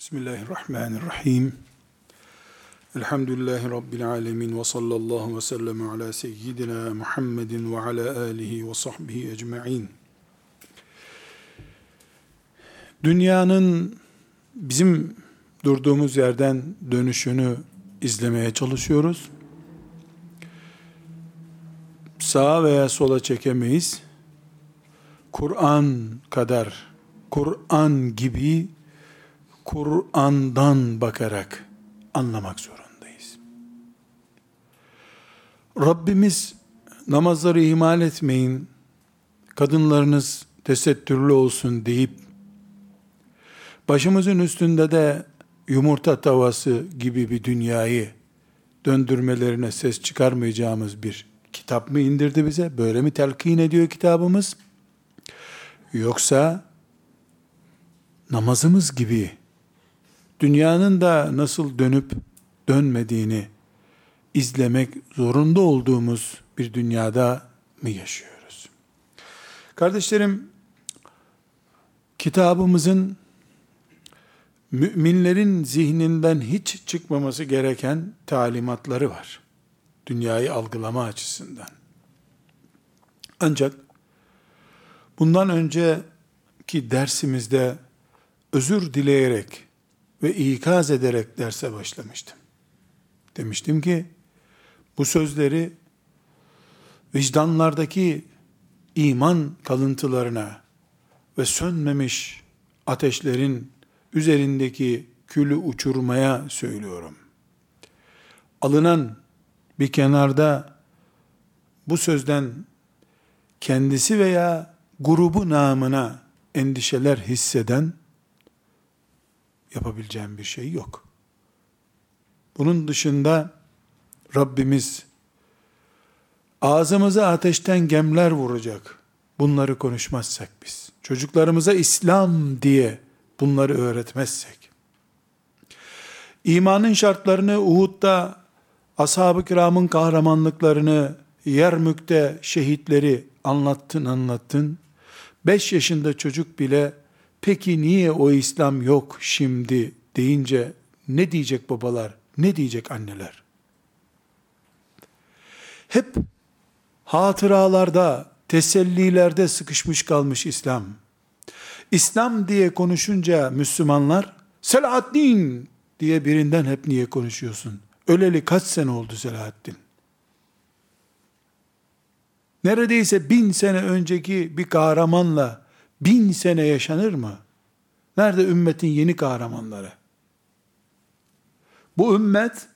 Bismillahirrahmanirrahim. Elhamdülillahi Rabbil alemin ve sallallahu ve sellem ala seyyidina Muhammedin ve ala alihi ve sahbihi ecma'in. Dünyanın bizim durduğumuz yerden dönüşünü izlemeye çalışıyoruz. Sağa veya sola çekemeyiz. Kur'an kadar, Kur'an gibi Kur'an'dan bakarak anlamak zorundayız. Rabbimiz namazları ihmal etmeyin, kadınlarınız tesettürlü olsun deyip, başımızın üstünde de yumurta tavası gibi bir dünyayı döndürmelerine ses çıkarmayacağımız bir kitap mı indirdi bize? Böyle mi telkin ediyor kitabımız? Yoksa namazımız gibi dünyanın da nasıl dönüp dönmediğini izlemek zorunda olduğumuz bir dünyada mı yaşıyoruz? Kardeşlerim, kitabımızın müminlerin zihninden hiç çıkmaması gereken talimatları var. Dünyayı algılama açısından. Ancak bundan önceki dersimizde özür dileyerek ve ikaz ederek derse başlamıştım. Demiştim ki bu sözleri vicdanlardaki iman kalıntılarına ve sönmemiş ateşlerin üzerindeki külü uçurmaya söylüyorum. Alınan bir kenarda bu sözden kendisi veya grubu namına endişeler hisseden yapabileceğim bir şey yok. Bunun dışında Rabbimiz ağzımıza ateşten gemler vuracak. Bunları konuşmazsak biz. Çocuklarımıza İslam diye bunları öğretmezsek. İmanın şartlarını Uhud'da ashab-ı kiramın kahramanlıklarını Yermük'te şehitleri anlattın anlattın. Beş yaşında çocuk bile peki niye o İslam yok şimdi deyince ne diyecek babalar, ne diyecek anneler? Hep hatıralarda, tesellilerde sıkışmış kalmış İslam. İslam diye konuşunca Müslümanlar, Selahaddin diye birinden hep niye konuşuyorsun? Öleli kaç sene oldu Selahaddin? Neredeyse bin sene önceki bir kahramanla bin sene yaşanır mı? Nerede ümmetin yeni kahramanları? Bu ümmet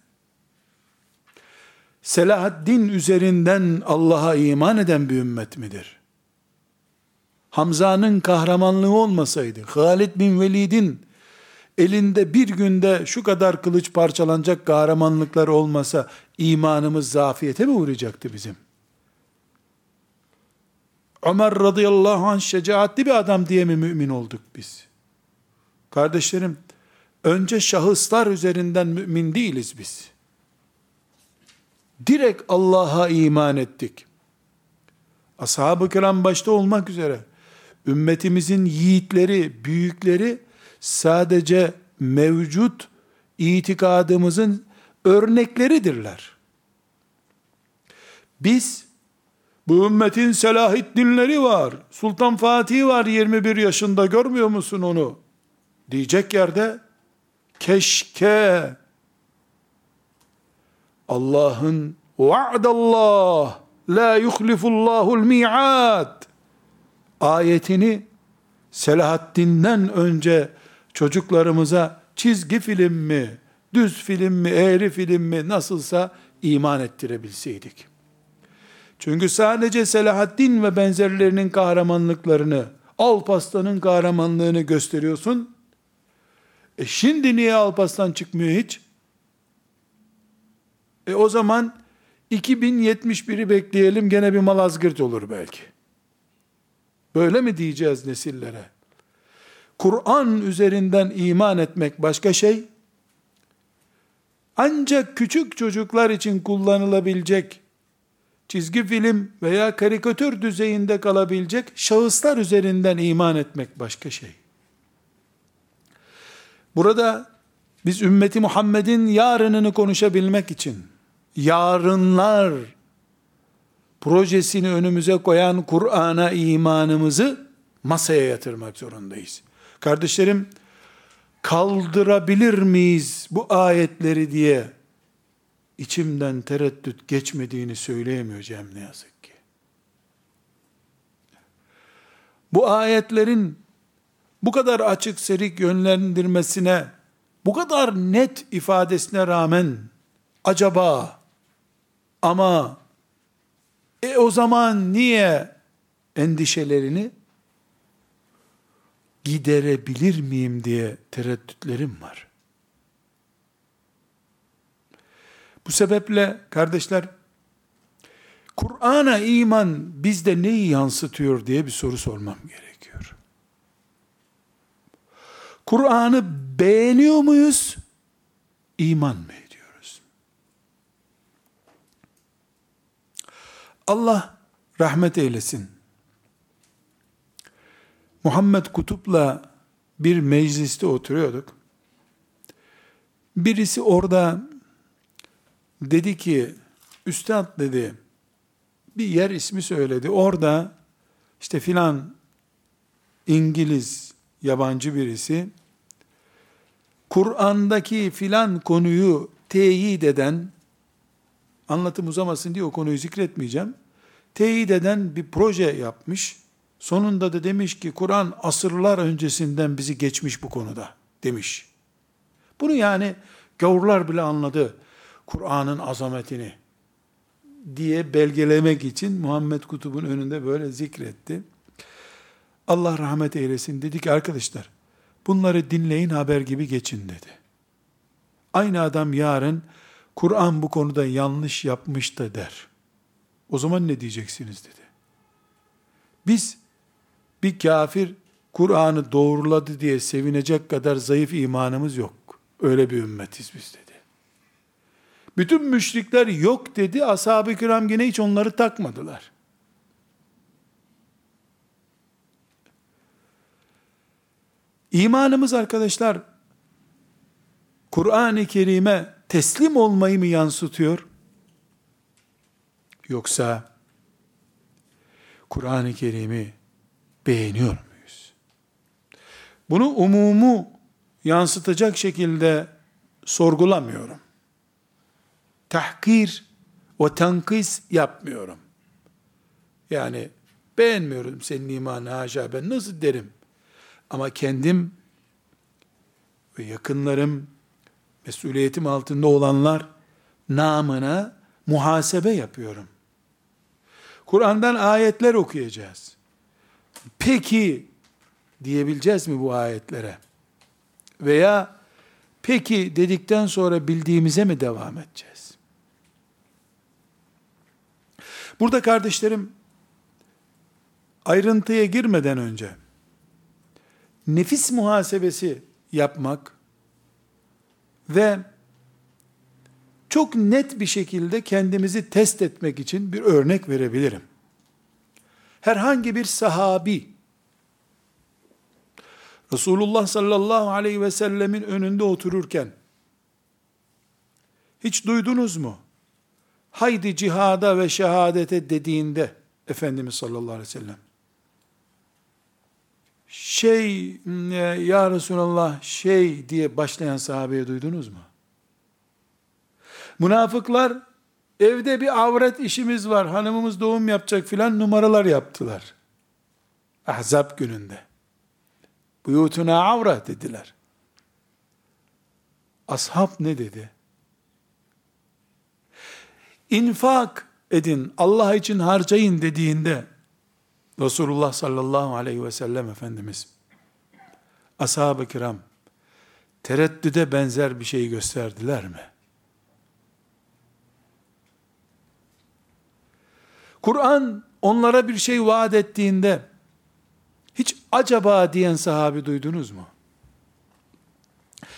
Selahaddin üzerinden Allah'a iman eden bir ümmet midir? Hamza'nın kahramanlığı olmasaydı, Halid bin Velid'in elinde bir günde şu kadar kılıç parçalanacak kahramanlıklar olmasa imanımız zafiyete mi uğrayacaktı bizim? Ömer radıyallahu anh şecaatli bir adam diye mi mümin olduk biz? Kardeşlerim, önce şahıslar üzerinden mümin değiliz biz. Direkt Allah'a iman ettik. Ashab-ı kiram başta olmak üzere, ümmetimizin yiğitleri, büyükleri, sadece mevcut itikadımızın örnekleridirler. Biz, bu ümmetin Selahiddinleri var. Sultan Fatih var 21 yaşında görmüyor musun onu? Diyecek yerde keşke Allah'ın vaadallah la yuhlifullahul mi'ad ayetini Selahaddin'den önce çocuklarımıza çizgi film mi, düz film mi, eğri film mi nasılsa iman ettirebilseydik. Çünkü sadece Selahaddin ve benzerlerinin kahramanlıklarını, Alpaslan'ın kahramanlığını gösteriyorsun. E şimdi niye Alpaslan çıkmıyor hiç? E o zaman 2071'i bekleyelim gene bir Malazgirt olur belki. Böyle mi diyeceğiz nesillere? Kur'an üzerinden iman etmek başka şey. Ancak küçük çocuklar için kullanılabilecek çizgi film veya karikatür düzeyinde kalabilecek şahıslar üzerinden iman etmek başka şey. Burada biz ümmeti Muhammed'in yarınını konuşabilmek için yarınlar projesini önümüze koyan Kur'an'a imanımızı masaya yatırmak zorundayız. Kardeşlerim, kaldırabilir miyiz bu ayetleri diye içimden tereddüt geçmediğini söyleyemeyeceğim ne yazık ki. Bu ayetlerin bu kadar açık serik yönlendirmesine, bu kadar net ifadesine rağmen acaba ama e o zaman niye endişelerini giderebilir miyim diye tereddütlerim var. Bu sebeple kardeşler Kur'an'a iman bizde neyi yansıtıyor diye bir soru sormam gerekiyor. Kur'an'ı beğeniyor muyuz? İman mı ediyoruz? Allah rahmet eylesin. Muhammed Kutup'la bir mecliste oturuyorduk. Birisi orada dedi ki, Üstad dedi, bir yer ismi söyledi. Orada işte filan İngiliz yabancı birisi Kur'an'daki filan konuyu teyit eden anlatım uzamasın diye o konuyu zikretmeyeceğim. Teyit eden bir proje yapmış. Sonunda da demiş ki Kur'an asırlar öncesinden bizi geçmiş bu konuda demiş. Bunu yani gavurlar bile anladı. Kur'an'ın azametini diye belgelemek için Muhammed Kutub'un önünde böyle zikretti. Allah rahmet eylesin dedi ki arkadaşlar bunları dinleyin haber gibi geçin dedi. Aynı adam yarın Kur'an bu konuda yanlış yapmış da der. O zaman ne diyeceksiniz dedi. Biz bir kafir Kur'an'ı doğruladı diye sevinecek kadar zayıf imanımız yok. Öyle bir ümmetiz biz dedi. Bütün müşrikler yok dedi. Ashab-ı kiram yine hiç onları takmadılar. İmanımız arkadaşlar Kur'an-ı Kerim'e teslim olmayı mı yansıtıyor? Yoksa Kur'an-ı Kerim'i beğeniyor muyuz? Bunu umumu yansıtacak şekilde sorgulamıyorum. Tahkir ve tenkis yapmıyorum. Yani beğenmiyorum senin imanı haşa ben nasıl derim? Ama kendim ve yakınlarım, mesuliyetim altında olanlar namına muhasebe yapıyorum. Kur'an'dan ayetler okuyacağız. Peki diyebileceğiz mi bu ayetlere? Veya peki dedikten sonra bildiğimize mi devam edeceğiz? Burada kardeşlerim ayrıntıya girmeden önce nefis muhasebesi yapmak ve çok net bir şekilde kendimizi test etmek için bir örnek verebilirim. Herhangi bir sahabi Resulullah sallallahu aleyhi ve sellemin önünde otururken hiç duydunuz mu? Haydi cihada ve şehadete dediğinde Efendimiz sallallahu aleyhi ve sellem şey ya Resulallah şey diye başlayan sahabeyi duydunuz mu? Münafıklar evde bir avret işimiz var, hanımımız doğum yapacak filan numaralar yaptılar. Ahzab gününde. Buyutuna avret dediler. Ashab ne dedi? İnfak edin, Allah için harcayın dediğinde Resulullah sallallahu aleyhi ve sellem Efendimiz ashab-ı kiram tereddüde benzer bir şey gösterdiler mi? Kur'an onlara bir şey vaat ettiğinde hiç acaba diyen sahabi duydunuz mu?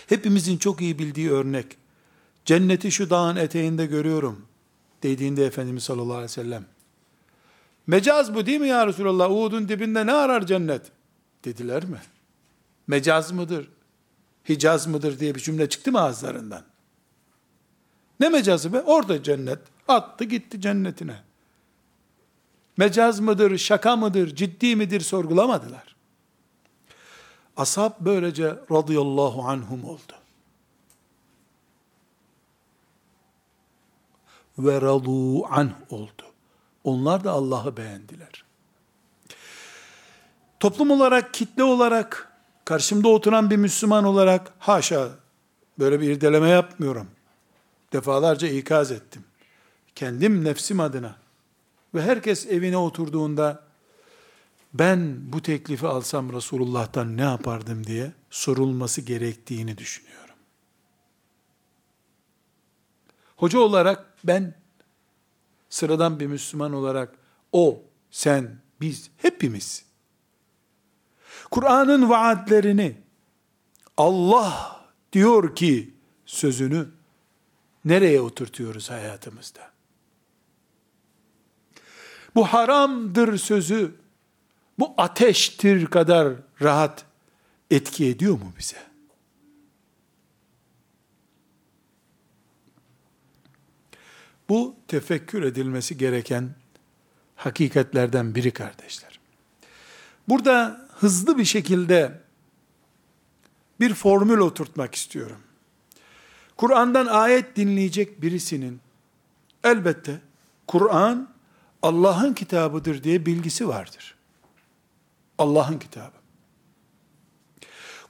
Hepimizin çok iyi bildiği örnek. Cenneti şu dağın eteğinde görüyorum dediğinde Efendimiz sallallahu aleyhi ve sellem Mecaz bu değil mi ya Resulallah? Uhud'un dibinde ne arar cennet? Dediler mi? Mecaz mıdır? Hicaz mıdır diye bir cümle çıktı mı ağızlarından? Ne mecazı be? Orada cennet. Attı gitti cennetine. Mecaz mıdır, şaka mıdır, ciddi midir sorgulamadılar. Ashab böylece radıyallahu anhum oldu. Ve radu anh oldu. Onlar da Allah'ı beğendiler. Toplum olarak, kitle olarak, karşımda oturan bir Müslüman olarak, haşa böyle bir irdeleme yapmıyorum. Defalarca ikaz ettim. Kendim nefsim adına ve herkes evine oturduğunda ben bu teklifi alsam Resulullah'tan ne yapardım diye sorulması gerektiğini düşünüyorum. Hoca olarak ben sıradan bir Müslüman olarak o, sen, biz hepimiz Kur'an'ın vaatlerini Allah diyor ki sözünü nereye oturtuyoruz hayatımızda? Bu haramdır sözü bu ateştir kadar rahat etki ediyor mu bize? Bu tefekkür edilmesi gereken hakikatlerden biri kardeşler. Burada hızlı bir şekilde bir formül oturtmak istiyorum. Kur'an'dan ayet dinleyecek birisinin elbette Kur'an Allah'ın kitabıdır diye bilgisi vardır. Allah'ın kitabı.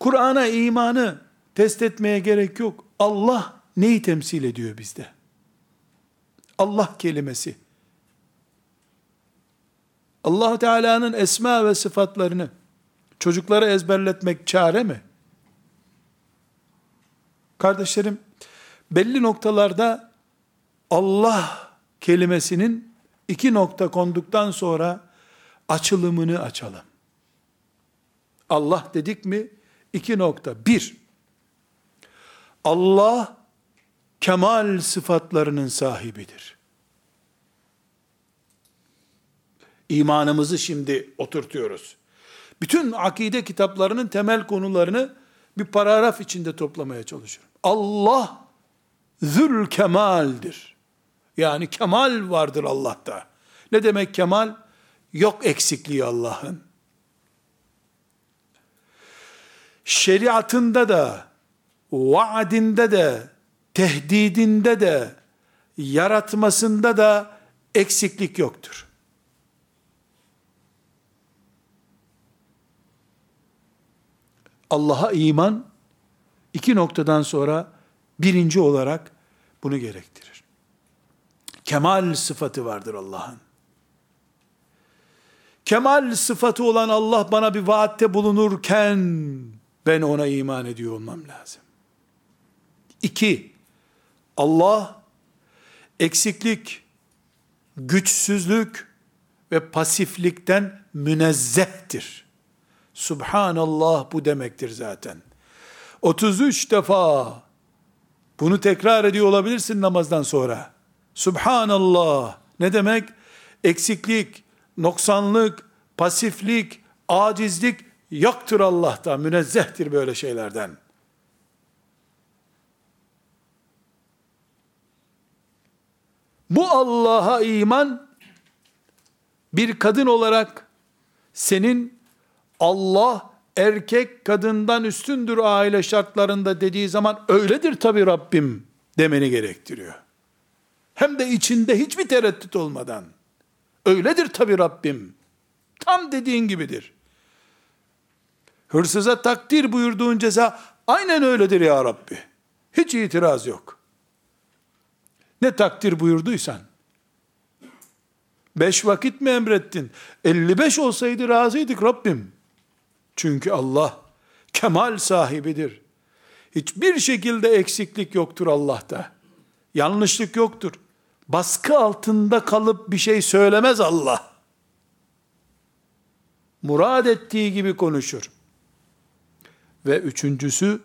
Kur'an'a imanı test etmeye gerek yok. Allah neyi temsil ediyor bizde? Allah kelimesi. allah Teala'nın esma ve sıfatlarını çocuklara ezberletmek çare mi? Kardeşlerim, belli noktalarda Allah kelimesinin iki nokta konduktan sonra açılımını açalım. Allah dedik mi? İki nokta. Bir, Allah kemal sıfatlarının sahibidir. İmanımızı şimdi oturtuyoruz. Bütün akide kitaplarının temel konularını bir paragraf içinde toplamaya çalışıyorum. Allah zül kemaldir. Yani kemal vardır Allah'ta. Ne demek kemal? Yok eksikliği Allah'ın. Şeriatında da, vaadinde de, tehdidinde de, yaratmasında da eksiklik yoktur. Allah'a iman iki noktadan sonra birinci olarak bunu gerektirir. Kemal sıfatı vardır Allah'ın. Kemal sıfatı olan Allah bana bir vaatte bulunurken ben ona iman ediyor olmam lazım. İki, Allah eksiklik, güçsüzlük ve pasiflikten münezzehtir. Subhanallah bu demektir zaten. 33 defa bunu tekrar ediyor olabilirsin namazdan sonra. Subhanallah ne demek? Eksiklik, noksanlık, pasiflik, acizlik yoktur Allah'ta. Münezzehtir böyle şeylerden. Bu Allah'a iman bir kadın olarak senin Allah erkek kadından üstündür aile şartlarında dediği zaman öyledir tabi Rabbim demeni gerektiriyor. Hem de içinde hiçbir tereddüt olmadan. Öyledir tabi Rabbim. Tam dediğin gibidir. Hırsıza takdir buyurduğun ceza aynen öyledir ya Rabbi. Hiç itiraz yok. Ne takdir buyurduysan. Beş vakit mi emrettin? 55 olsaydı razıydık Rabbim. Çünkü Allah kemal sahibidir. Hiçbir şekilde eksiklik yoktur Allah'ta. Yanlışlık yoktur. Baskı altında kalıp bir şey söylemez Allah. Murad ettiği gibi konuşur. Ve üçüncüsü,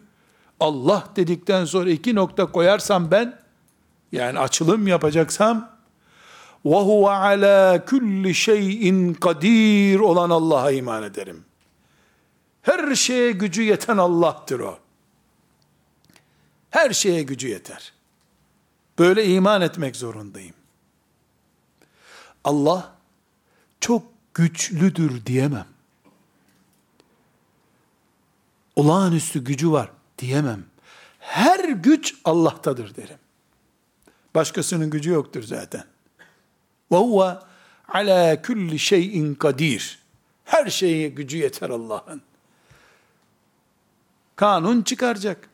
Allah dedikten sonra iki nokta koyarsam ben, yani açılım yapacaksam, وَهُوَ عَلَى كُلِّ شَيْءٍ kadir olan Allah'a iman ederim. Her şeye gücü yeten Allah'tır o. her şeye gücü yeter. Böyle iman etmek zorundayım. Allah çok güçlüdür diyemem. Olağanüstü gücü var diyemem. Her güç Allah'tadır derim. Başkasının gücü yoktur zaten. Ve huve ala kulli şeyin kadir. Her şeye gücü yeter Allah'ın. Kanun çıkaracak.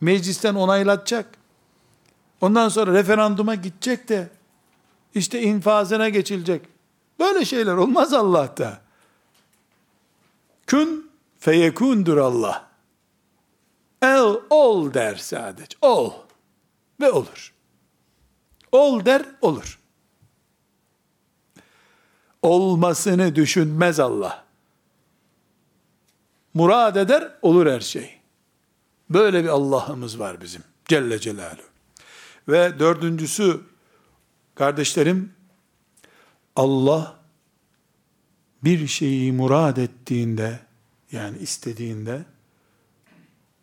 Meclisten onaylatacak. Ondan sonra referanduma gidecek de işte infazına geçilecek. Böyle şeyler olmaz Allah'ta. Kün feyekundur Allah. El ol der sadece. Ol. Ve olur. Ol der olur. Olmasını düşünmez Allah. Murad eder olur her şey. Böyle bir Allah'ımız var bizim. Celle Celaluhu. Ve dördüncüsü kardeşlerim Allah bir şeyi murad ettiğinde yani istediğinde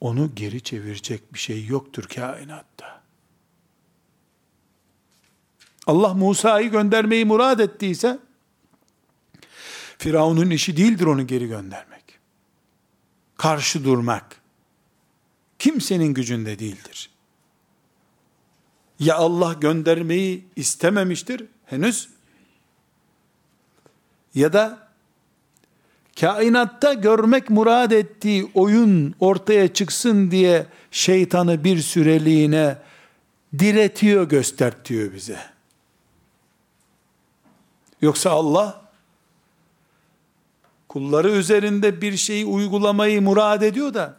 onu geri çevirecek bir şey yoktur kainatta. Allah Musa'yı göndermeyi murad ettiyse Firavun'un işi değildir onu geri göndermek. Karşı durmak kimsenin gücünde değildir. Ya Allah göndermeyi istememiştir henüz ya da kainatta görmek murad ettiği oyun ortaya çıksın diye şeytanı bir süreliğine diretiyor, göstertiyor bize. Yoksa Allah kulları üzerinde bir şeyi uygulamayı murad ediyor da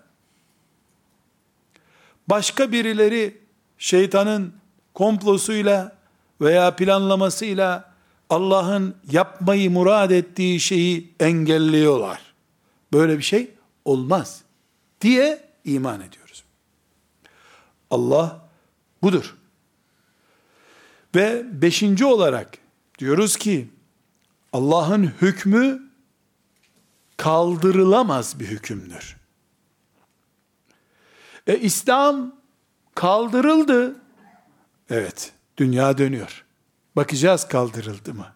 başka birileri şeytanın komplosuyla veya planlamasıyla Allah'ın yapmayı murad ettiği şeyi engelliyorlar. Böyle bir şey olmaz diye iman ediyoruz. Allah budur. Ve beşinci olarak diyoruz ki Allah'ın hükmü kaldırılamaz bir hükümdür. E İslam kaldırıldı. Evet, dünya dönüyor. Bakacağız kaldırıldı mı?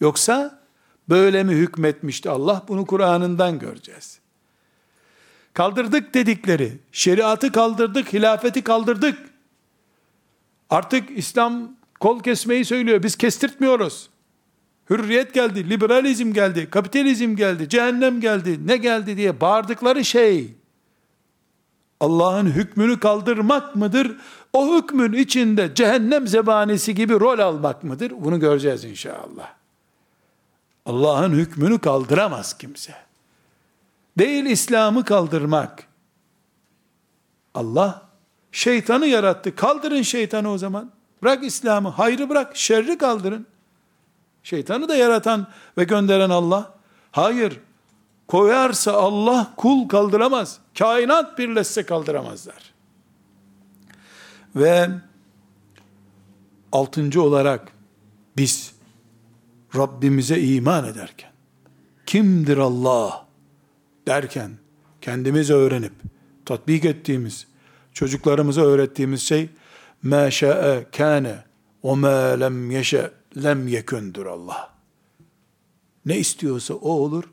Yoksa böyle mi hükmetmişti Allah? Bunu Kur'an'ından göreceğiz. Kaldırdık dedikleri, şeriatı kaldırdık, hilafeti kaldırdık. Artık İslam kol kesmeyi söylüyor, biz kestirtmiyoruz. Hürriyet geldi, liberalizm geldi, kapitalizm geldi, cehennem geldi, ne geldi diye bağırdıkları şey, Allah'ın hükmünü kaldırmak mıdır? O hükmün içinde cehennem zebanisi gibi rol almak mıdır? Bunu göreceğiz inşallah. Allah'ın hükmünü kaldıramaz kimse. Değil İslam'ı kaldırmak. Allah şeytanı yarattı. Kaldırın şeytanı o zaman. Bırak İslam'ı, hayrı bırak, şerri kaldırın. Şeytanı da yaratan ve gönderen Allah. Hayır, koyarsa Allah kul kaldıramaz. Kainat birleşse kaldıramazlar. Ve altıncı olarak biz Rabbimize iman ederken kimdir Allah derken kendimiz öğrenip tatbik ettiğimiz çocuklarımıza öğrettiğimiz şey ma şa'e kâne ve ma lem yeşe lem yekündür Allah. Ne istiyorsa o olur,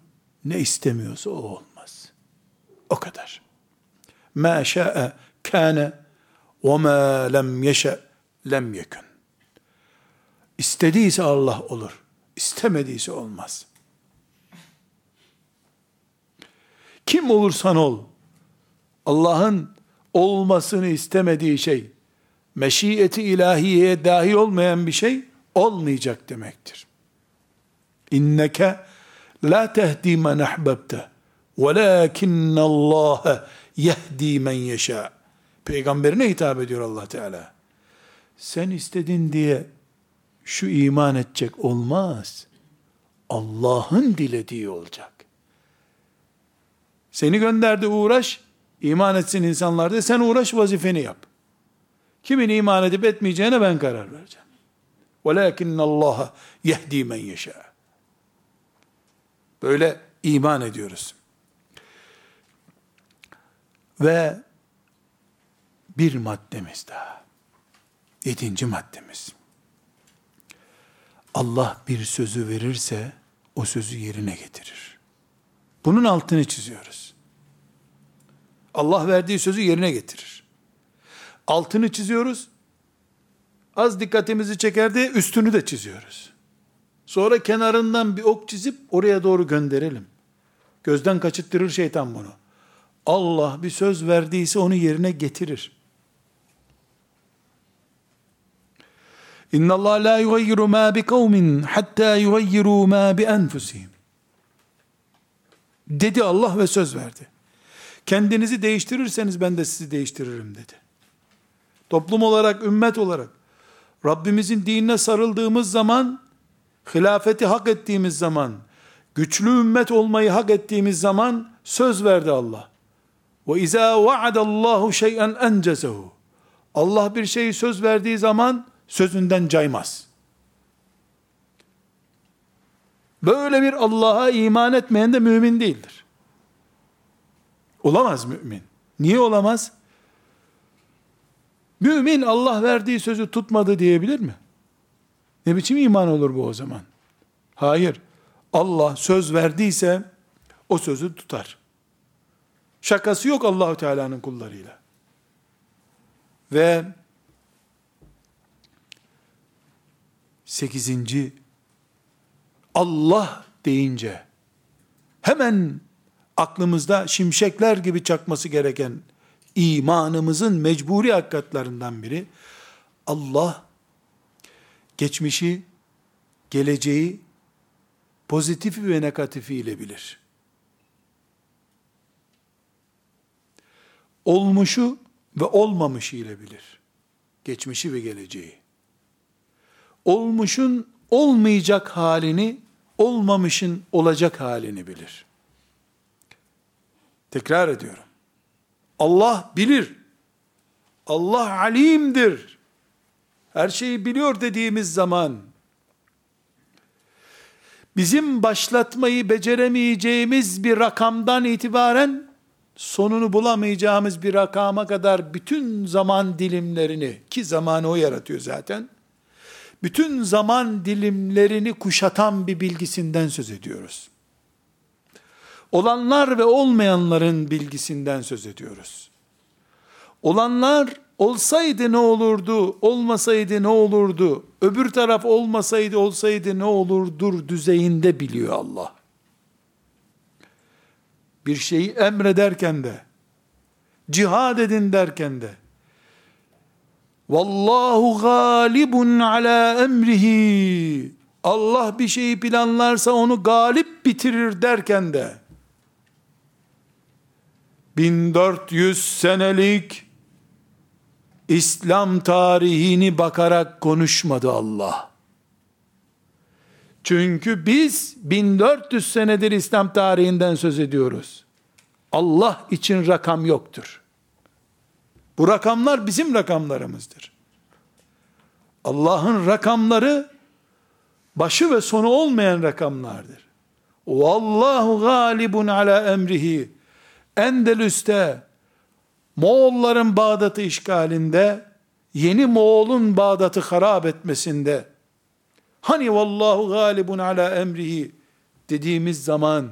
ne istemiyorsa o olmaz. O kadar. Ma şa'e kâne ve ma lem yeşe lem yekün. İstediyse Allah olur. istemediyse olmaz. Kim olursan ol, Allah'ın olmasını istemediği şey, meşiyeti ilahiyeye dahil olmayan bir şey, olmayacak demektir. İnneke la tehdi men ahbebte velakinne Allah yehdi men yeşâ. Peygamberine hitap ediyor Allah Teala. Sen istedin diye şu iman edecek olmaz. Allah'ın dilediği olacak. Seni gönderdi uğraş, iman etsin insanlar de sen uğraş vazifeni yap. Kimin iman edip etmeyeceğine ben karar vereceğim. وَلَاكِنَّ اللّٰهَ يَهْد۪ي مَنْ يَشَاءُ Böyle iman ediyoruz. Ve bir maddemiz daha. Yedinci maddemiz. Allah bir sözü verirse o sözü yerine getirir. Bunun altını çiziyoruz. Allah verdiği sözü yerine getirir. Altını çiziyoruz. Az dikkatimizi çekerdi, üstünü de çiziyoruz. Sonra kenarından bir ok çizip oraya doğru gönderelim. Gözden kaçıttırır şeytan bunu. Allah bir söz verdiyse onu yerine getirir. İnna Allah la yugayyiru ma bi kavmin hatta yugayyiru ma bi enfusihim. Dedi Allah ve söz verdi. Kendinizi değiştirirseniz ben de sizi değiştiririm dedi. Toplum olarak, ümmet olarak Rabbimizin dinine sarıldığımız zaman, hilafeti hak ettiğimiz zaman, güçlü ümmet olmayı hak ettiğimiz zaman söz verdi Allah. Ve izâ vaadallahu şey'en encezehu. Allah bir şeyi söz verdiği zaman sözünden caymaz. Böyle bir Allah'a iman etmeyen de mümin değildir. Olamaz mümin. Niye olamaz? Mümin Allah verdiği sözü tutmadı diyebilir mi? Ne biçim iman olur bu o zaman? Hayır. Allah söz verdiyse o sözü tutar. Şakası yok Allahu Teala'nın kullarıyla. Ve sekizinci Allah deyince hemen aklımızda şimşekler gibi çakması gereken imanımızın mecburi hakikatlarından biri Allah geçmişi, geleceği pozitifi ve negatifi ile bilir. Olmuşu ve olmamışı ile bilir. Geçmişi ve geleceği. Olmuşun olmayacak halini, olmamışın olacak halini bilir. Tekrar ediyorum. Allah bilir. Allah alimdir. Her şeyi biliyor dediğimiz zaman bizim başlatmayı beceremeyeceğimiz bir rakamdan itibaren sonunu bulamayacağımız bir rakama kadar bütün zaman dilimlerini ki zamanı o yaratıyor zaten bütün zaman dilimlerini kuşatan bir bilgisinden söz ediyoruz. Olanlar ve olmayanların bilgisinden söz ediyoruz. Olanlar olsaydı ne olurdu, olmasaydı ne olurdu, öbür taraf olmasaydı olsaydı ne olurdur düzeyinde biliyor Allah. Bir şeyi emrederken de, cihad edin derken de, Vallahu galibun ala emrihi. Allah bir şeyi planlarsa onu galip bitirir derken de 1400 senelik İslam tarihini bakarak konuşmadı Allah. Çünkü biz 1400 senedir İslam tarihinden söz ediyoruz. Allah için rakam yoktur. Bu rakamlar bizim rakamlarımızdır. Allah'ın rakamları başı ve sonu olmayan rakamlardır. Vallahu galibun ala emrihi. Endelüs'te Moğolların Bağdat'ı işgalinde, yeni Moğol'un Bağdat'ı harap etmesinde, hani vallahu galibun ala emrihi dediğimiz zaman,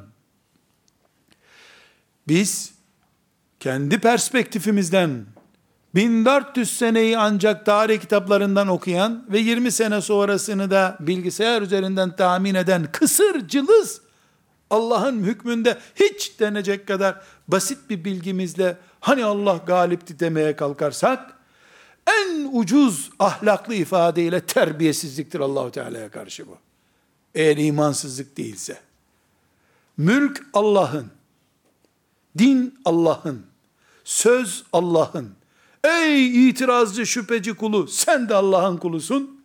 biz kendi perspektifimizden 1400 seneyi ancak tarih kitaplarından okuyan ve 20 sene sonrasını da bilgisayar üzerinden tahmin eden kısır cılız Allah'ın hükmünde hiç denecek kadar basit bir bilgimizle hani Allah galipti demeye kalkarsak en ucuz ahlaklı ifadeyle terbiyesizliktir Allahu Teala'ya karşı bu. Eğer imansızlık değilse. Mülk Allah'ın. Din Allah'ın. Söz Allah'ın. Ey itirazcı şüpheci kulu sen de Allah'ın kulusun.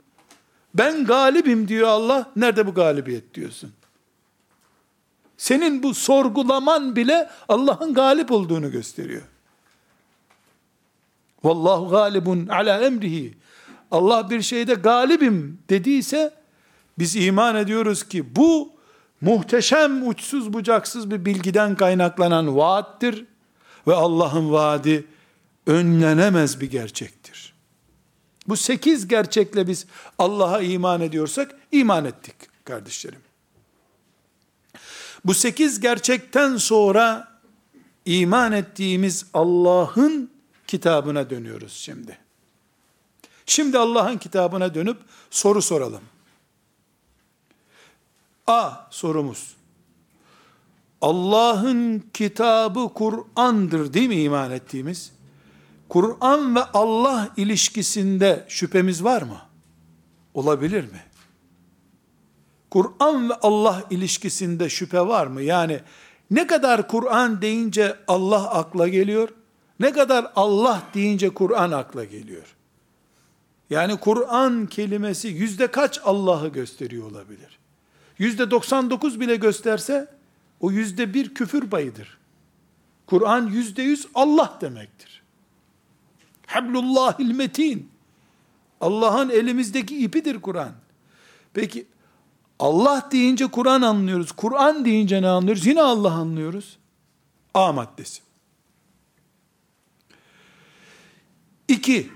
Ben galibim diyor Allah. Nerede bu galibiyet diyorsun? Senin bu sorgulaman bile Allah'ın galip olduğunu gösteriyor. Vallahu galibun ala emrihi. Allah bir şeyde galibim dediyse biz iman ediyoruz ki bu muhteşem uçsuz bucaksız bir bilgiden kaynaklanan vaattir ve Allah'ın vaadi önlenemez bir gerçektir. Bu sekiz gerçekle biz Allah'a iman ediyorsak iman ettik kardeşlerim. Bu sekiz gerçekten sonra iman ettiğimiz Allah'ın kitabına dönüyoruz şimdi. Şimdi Allah'ın kitabına dönüp soru soralım. A sorumuz. Allah'ın kitabı Kur'an'dır değil mi iman ettiğimiz? Kur'an ve Allah ilişkisinde şüphemiz var mı? Olabilir mi? Kur'an ve Allah ilişkisinde şüphe var mı? Yani ne kadar Kur'an deyince Allah akla geliyor, ne kadar Allah deyince Kur'an akla geliyor. Yani Kur'an kelimesi yüzde kaç Allah'ı gösteriyor olabilir? Yüzde 99 bile gösterse o yüzde bir küfür payıdır. Kur'an yüzde yüz Allah demektir. Hablullahil metin. Allah'ın elimizdeki ipidir Kur'an. Peki Allah deyince Kur'an anlıyoruz. Kur'an deyince ne anlıyoruz? Yine Allah anlıyoruz. A maddesi. İki,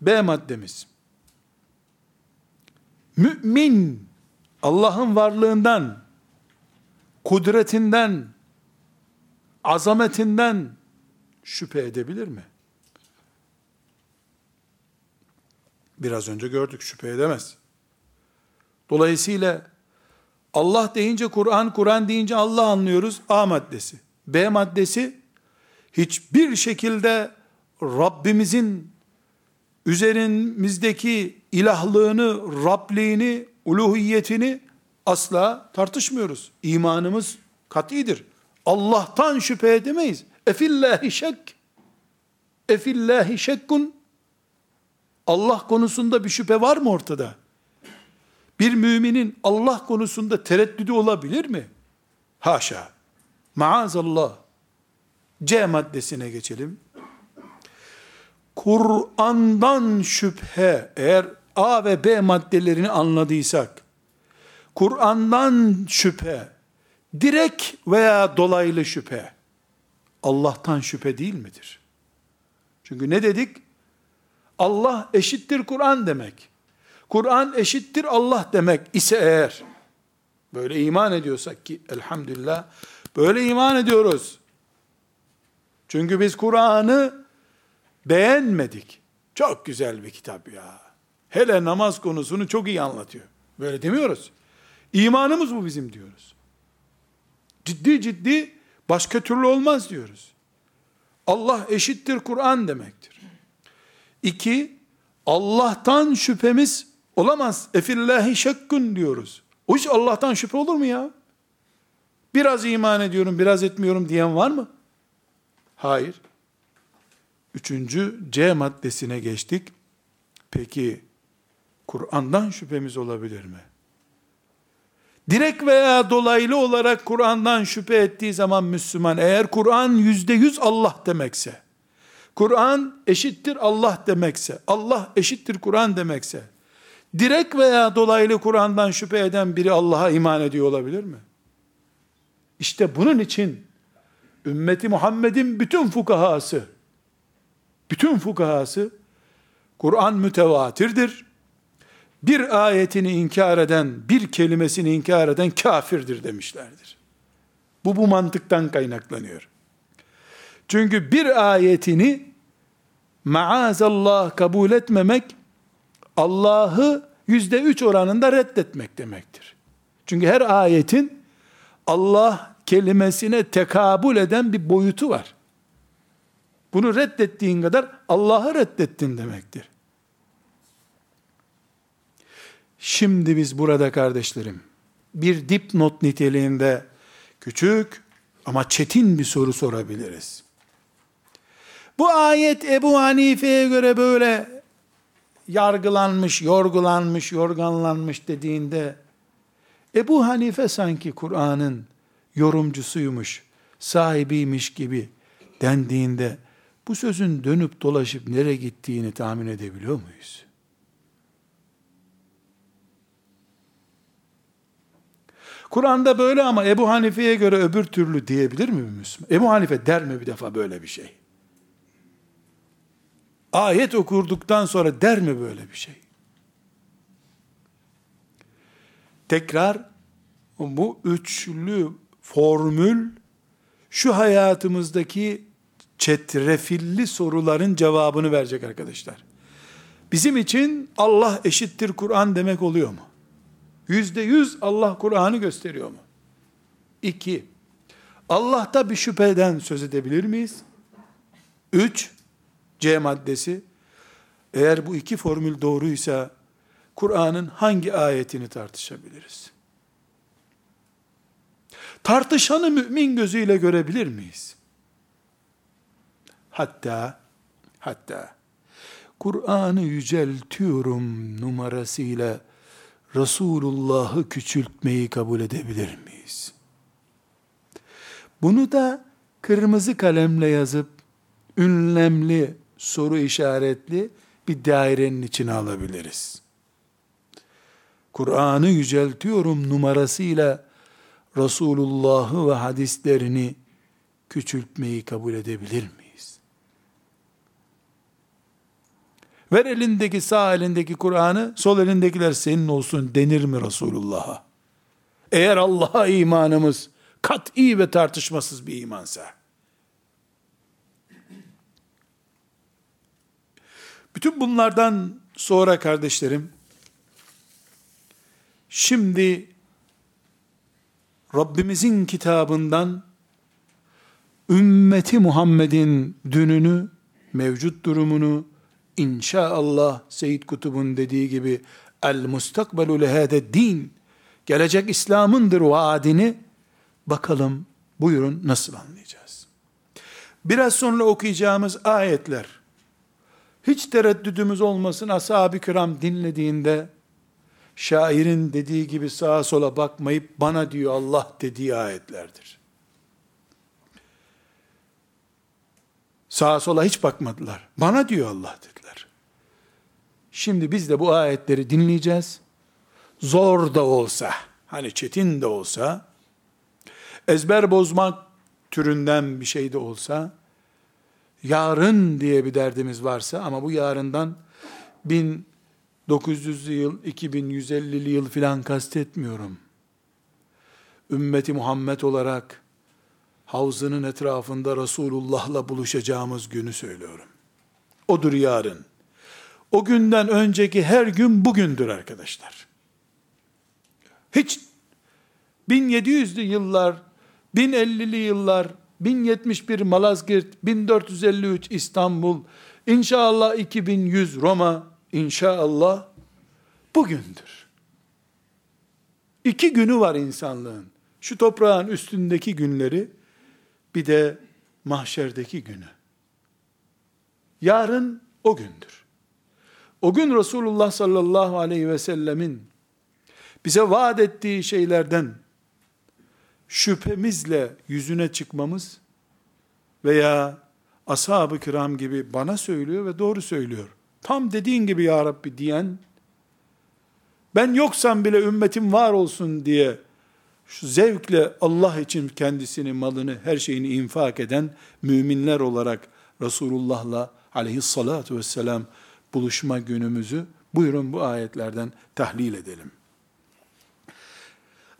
B maddemiz. Mümin, Allah'ın varlığından, kudretinden, azametinden şüphe edebilir mi? Biraz önce gördük şüphe edemez. Dolayısıyla Allah deyince Kur'an, Kur'an deyince Allah anlıyoruz. A maddesi. B maddesi hiçbir şekilde Rabbimizin üzerimizdeki ilahlığını, Rabliğini, uluhiyetini asla tartışmıyoruz. İmanımız katidir. Allah'tan şüphe edemeyiz. Efillahi şek. Efillahi şekkun. Allah konusunda bir şüphe var mı ortada? Bir müminin Allah konusunda tereddüdü olabilir mi? Haşa. Maazallah. C maddesine geçelim. Kur'an'dan şüphe, eğer A ve B maddelerini anladıysak, Kur'an'dan şüphe, direkt veya dolaylı şüphe, Allah'tan şüphe değil midir? Çünkü ne dedik? Allah eşittir Kur'an demek. Kur'an eşittir Allah demek ise eğer, böyle iman ediyorsak ki elhamdülillah, böyle iman ediyoruz. Çünkü biz Kur'an'ı beğenmedik. Çok güzel bir kitap ya. Hele namaz konusunu çok iyi anlatıyor. Böyle demiyoruz. İmanımız bu bizim diyoruz. Ciddi ciddi başka türlü olmaz diyoruz. Allah eşittir Kur'an demektir. İki, Allah'tan şüphemiz olamaz. Efillahi şekkun diyoruz. O hiç Allah'tan şüphe olur mu ya? Biraz iman ediyorum, biraz etmiyorum diyen var mı? Hayır. Üçüncü C maddesine geçtik. Peki Kur'an'dan şüphemiz olabilir mi? Direkt veya dolaylı olarak Kur'an'dan şüphe ettiği zaman Müslüman eğer Kur'an yüzde yüz Allah demekse, Kur'an eşittir Allah demekse, Allah eşittir Kur'an demekse, direkt veya dolaylı Kur'an'dan şüphe eden biri Allah'a iman ediyor olabilir mi? İşte bunun için ümmeti Muhammed'in bütün fukahası, bütün fukahası Kur'an mütevatirdir. Bir ayetini inkar eden, bir kelimesini inkar eden kafirdir demişlerdir. Bu bu mantıktan kaynaklanıyor. Çünkü bir ayetini maazallah kabul etmemek Allah'ı yüzde üç oranında reddetmek demektir. Çünkü her ayetin Allah kelimesine tekabül eden bir boyutu var. Bunu reddettiğin kadar Allah'ı reddettin demektir. Şimdi biz burada kardeşlerim bir dipnot niteliğinde küçük ama çetin bir soru sorabiliriz. Bu ayet Ebu Hanife'ye göre böyle yargılanmış, yorgulanmış, yorganlanmış dediğinde Ebu Hanife sanki Kur'an'ın yorumcusuymuş, sahibiymiş gibi dendiğinde bu sözün dönüp dolaşıp nereye gittiğini tahmin edebiliyor muyuz? Kur'an'da böyle ama Ebu Hanife'ye göre öbür türlü diyebilir mi Müslüman? Ebu Hanife der mi bir defa böyle bir şey? Ayet okurduktan sonra der mi böyle bir şey? Tekrar bu üçlü formül şu hayatımızdaki çetrefilli soruların cevabını verecek arkadaşlar. Bizim için Allah eşittir Kur'an demek oluyor mu? Yüzde yüz Allah Kur'an'ı gösteriyor mu? İki, Allah'ta bir şüpheden söz edebilir miyiz? Üç, C maddesi, eğer bu iki formül doğruysa, Kur'an'ın hangi ayetini tartışabiliriz? Tartışanı mümin gözüyle görebilir miyiz? Hatta, hatta, Kur'an'ı yüceltiyorum numarasıyla Resulullah'ı küçültmeyi kabul edebilir miyiz? Bunu da kırmızı kalemle yazıp ünlemli soru işaretli bir dairenin içine alabiliriz. Kur'an'ı yüceltiyorum numarasıyla Resulullah'ı ve hadislerini küçültmeyi kabul edebilir miyiz? Ver elindeki sağ elindeki Kur'an'ı, sol elindekiler senin olsun denir mi Resulullah'a? Eğer Allah'a imanımız kat'i ve tartışmasız bir imansa. Bütün bunlardan sonra kardeşlerim, şimdi Rabbimizin kitabından ümmeti Muhammed'in dününü, mevcut durumunu, inşallah Seyyid Kutub'un dediği gibi el mustakbelu lehâde din, gelecek İslam'ındır vaadini, bakalım buyurun nasıl anlayacağız? Biraz sonra okuyacağımız ayetler, hiç tereddüdümüz olmasın ashab-ı kiram dinlediğinde, şairin dediği gibi sağa sola bakmayıp bana diyor Allah dediği ayetlerdir. Sağa sola hiç bakmadılar. Bana diyor Allah dediler. Şimdi biz de bu ayetleri dinleyeceğiz. Zor da olsa, hani çetin de olsa, ezber bozmak türünden bir şey de olsa, yarın diye bir derdimiz varsa ama bu yarından bin 900'lü yıl, 2150'li yıl filan kastetmiyorum. Ümmeti Muhammed olarak havzının etrafında Resulullah'la buluşacağımız günü söylüyorum. Odur yarın. O günden önceki her gün bugündür arkadaşlar. Hiç 1700'lü yıllar, 1050'li yıllar, 1071 Malazgirt, 1453 İstanbul, inşallah 2100 Roma, İnşallah bugündür. İki günü var insanlığın. Şu toprağın üstündeki günleri, bir de mahşerdeki günü. Yarın o gündür. O gün Resulullah sallallahu aleyhi ve sellemin bize vaat ettiği şeylerden şüphemizle yüzüne çıkmamız veya ashab-ı kiram gibi bana söylüyor ve doğru söylüyor tam dediğin gibi ya Rabbi diyen, ben yoksam bile ümmetim var olsun diye, şu zevkle Allah için kendisini, malını, her şeyini infak eden müminler olarak Resulullah'la aleyhissalatu vesselam buluşma günümüzü buyurun bu ayetlerden tahlil edelim.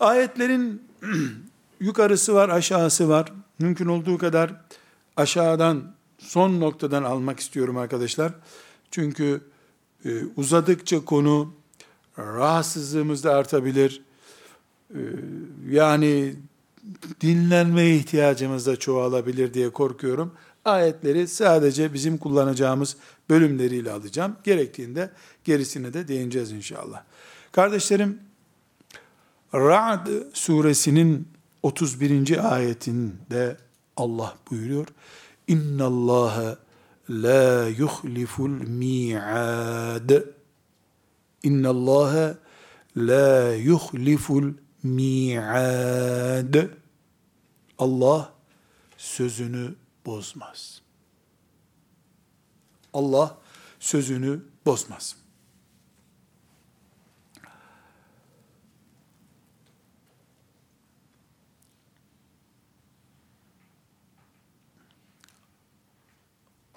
Ayetlerin yukarısı var, aşağısı var. Mümkün olduğu kadar aşağıdan, son noktadan almak istiyorum arkadaşlar. Çünkü e, uzadıkça konu rahatsızlığımız da artabilir. E, yani dinlenmeye ihtiyacımız da çoğalabilir diye korkuyorum. Ayetleri sadece bizim kullanacağımız bölümleriyle alacağım. Gerektiğinde gerisine de değineceğiz inşallah. Kardeşlerim, Ra'd suresinin 31. ayetinde Allah buyuruyor. İnna Allaha la yuhliful mi'ad. İnna Allah la yuhliful mi'ad. Allah sözünü bozmaz. Allah sözünü bozmaz.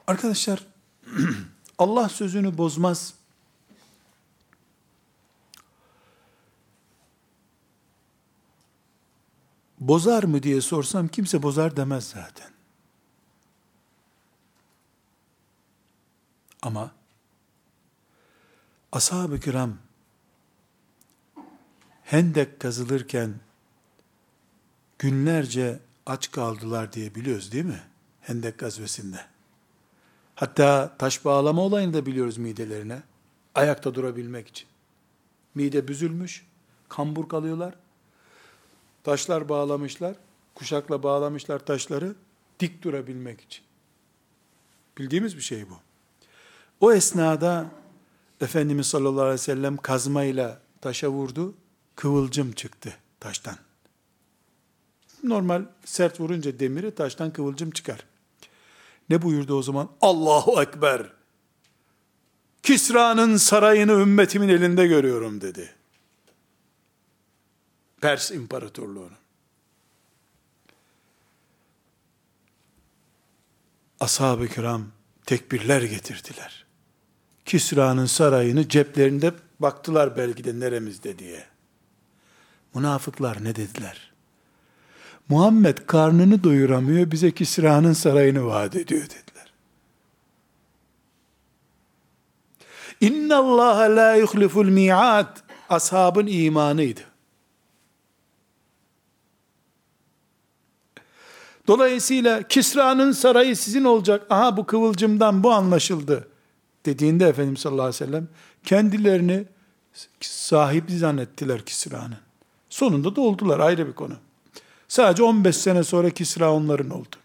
Arkadaşlar Allah sözünü bozmaz. Bozar mı diye sorsam kimse bozar demez zaten. Ama ashab-ı kiram hendek kazılırken günlerce aç kaldılar diye biliyoruz değil mi? Hendek gazvesinde. Hatta taş bağlama olayını da biliyoruz midelerine. Ayakta durabilmek için. Mide büzülmüş, kambur kalıyorlar. Taşlar bağlamışlar, kuşakla bağlamışlar taşları dik durabilmek için. Bildiğimiz bir şey bu. O esnada Efendimiz sallallahu aleyhi ve sellem kazmayla taşa vurdu, kıvılcım çıktı taştan. Normal sert vurunca demiri taştan kıvılcım çıkar. Ne buyurdu o zaman? Allahu Ekber. Kisra'nın sarayını ümmetimin elinde görüyorum dedi. Pers İmparatorluğu'nu. Ashab-ı kiram tekbirler getirdiler. Kisra'nın sarayını ceplerinde baktılar belki de neremizde diye. Münafıklar ne dediler? Muhammed karnını doyuramıyor, bize Kisra'nın sarayını vaat ediyor dediler. İnna Allah la yuhliful mi'at ashabın imanıydı. Dolayısıyla Kisra'nın sarayı sizin olacak. Aha bu kıvılcımdan bu anlaşıldı. Dediğinde Efendimiz sallallahu aleyhi ve sellem kendilerini sahipli zannettiler Kisra'nın. Sonunda da oldular ayrı bir konu. Sadece 15 sene sonra Kisra onların oldu.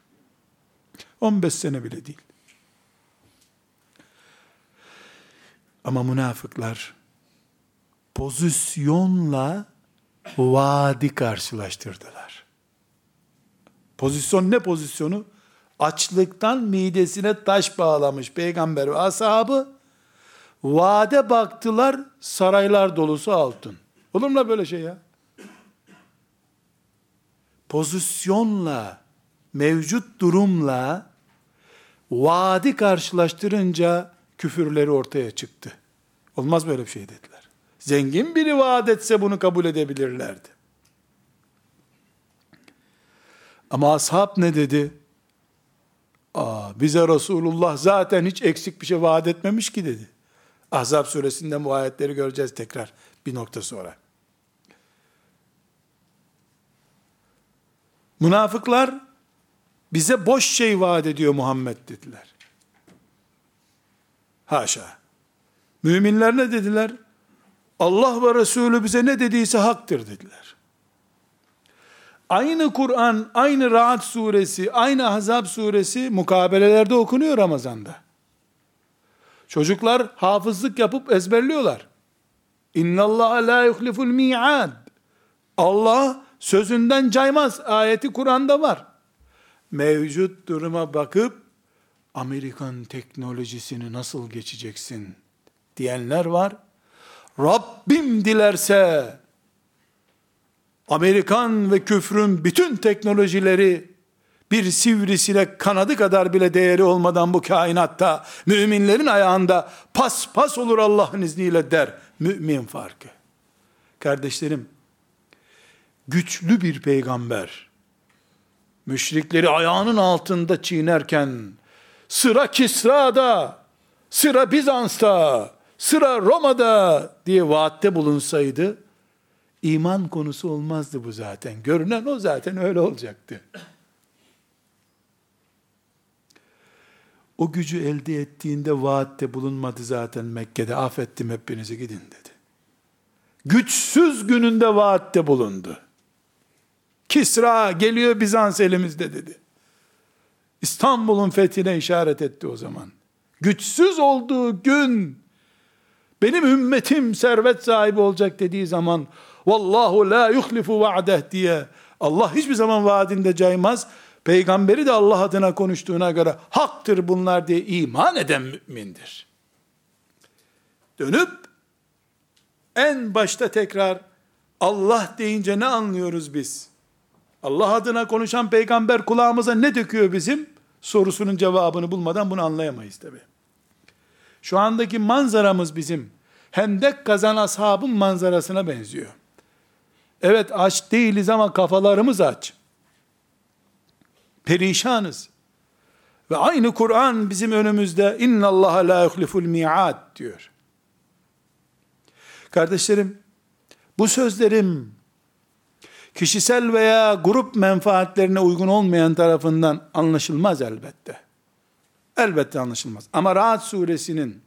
15 sene bile değil. Ama münafıklar pozisyonla vaadi karşılaştırdılar. Pozisyon ne pozisyonu? Açlıktan midesine taş bağlamış peygamber ve ashabı vade baktılar saraylar dolusu altın. Olur mu böyle şey ya? Pozisyonla, mevcut durumla vaadi karşılaştırınca küfürleri ortaya çıktı. Olmaz böyle bir şey dediler. Zengin biri vaat etse bunu kabul edebilirlerdi. Ama ashab ne dedi? Aa, bize Resulullah zaten hiç eksik bir şey vaat etmemiş ki dedi. Ahzab suresinden bu ayetleri göreceğiz tekrar bir nokta sonra. Münafıklar bize boş şey vaat ediyor Muhammed dediler. Haşa. Müminler ne dediler? Allah ve Resulü bize ne dediyse haktır dediler. Aynı Kur'an, aynı Ra'd suresi, aynı Ahzab suresi mukabelelerde okunuyor Ramazan'da. Çocuklar hafızlık yapıp ezberliyorlar. İnna Allah la yuhliful mi'ad. Allah sözünden caymaz ayeti Kur'an'da var. Mevcut duruma bakıp Amerikan teknolojisini nasıl geçeceksin diyenler var. Rabbim dilerse Amerikan ve küfrün bütün teknolojileri bir sivrisinek kanadı kadar bile değeri olmadan bu kainatta müminlerin ayağında pas pas olur Allah'ın izniyle der. Mümin farkı. Kardeşlerim güçlü bir peygamber, müşrikleri ayağının altında çiğnerken, sıra Kisra'da, sıra Bizans'ta, sıra Roma'da diye vaatte bulunsaydı, iman konusu olmazdı bu zaten. Görünen o zaten öyle olacaktı. O gücü elde ettiğinde vaatte bulunmadı zaten Mekke'de. Affettim hepinizi gidin dedi. Güçsüz gününde vaatte bulundu. Kisra geliyor Bizans elimizde dedi. İstanbul'un fethine işaret etti o zaman. Güçsüz olduğu gün benim ümmetim servet sahibi olacak dediği zaman vallahu la yuhlifu va'deh diye Allah hiçbir zaman vaadinde caymaz. Peygamberi de Allah adına konuştuğuna göre haktır bunlar diye iman eden mümindir. Dönüp en başta tekrar Allah deyince ne anlıyoruz biz? Allah adına konuşan peygamber kulağımıza ne döküyor bizim? Sorusunun cevabını bulmadan bunu anlayamayız tabi. Şu andaki manzaramız bizim hendek kazan ashabın manzarasına benziyor. Evet aç değiliz ama kafalarımız aç. Perişanız. Ve aynı Kur'an bizim önümüzde inna Allah la yuhliful mi'ad diyor. Kardeşlerim, bu sözlerim kişisel veya grup menfaatlerine uygun olmayan tarafından anlaşılmaz elbette. Elbette anlaşılmaz. Ama Rahat suresinin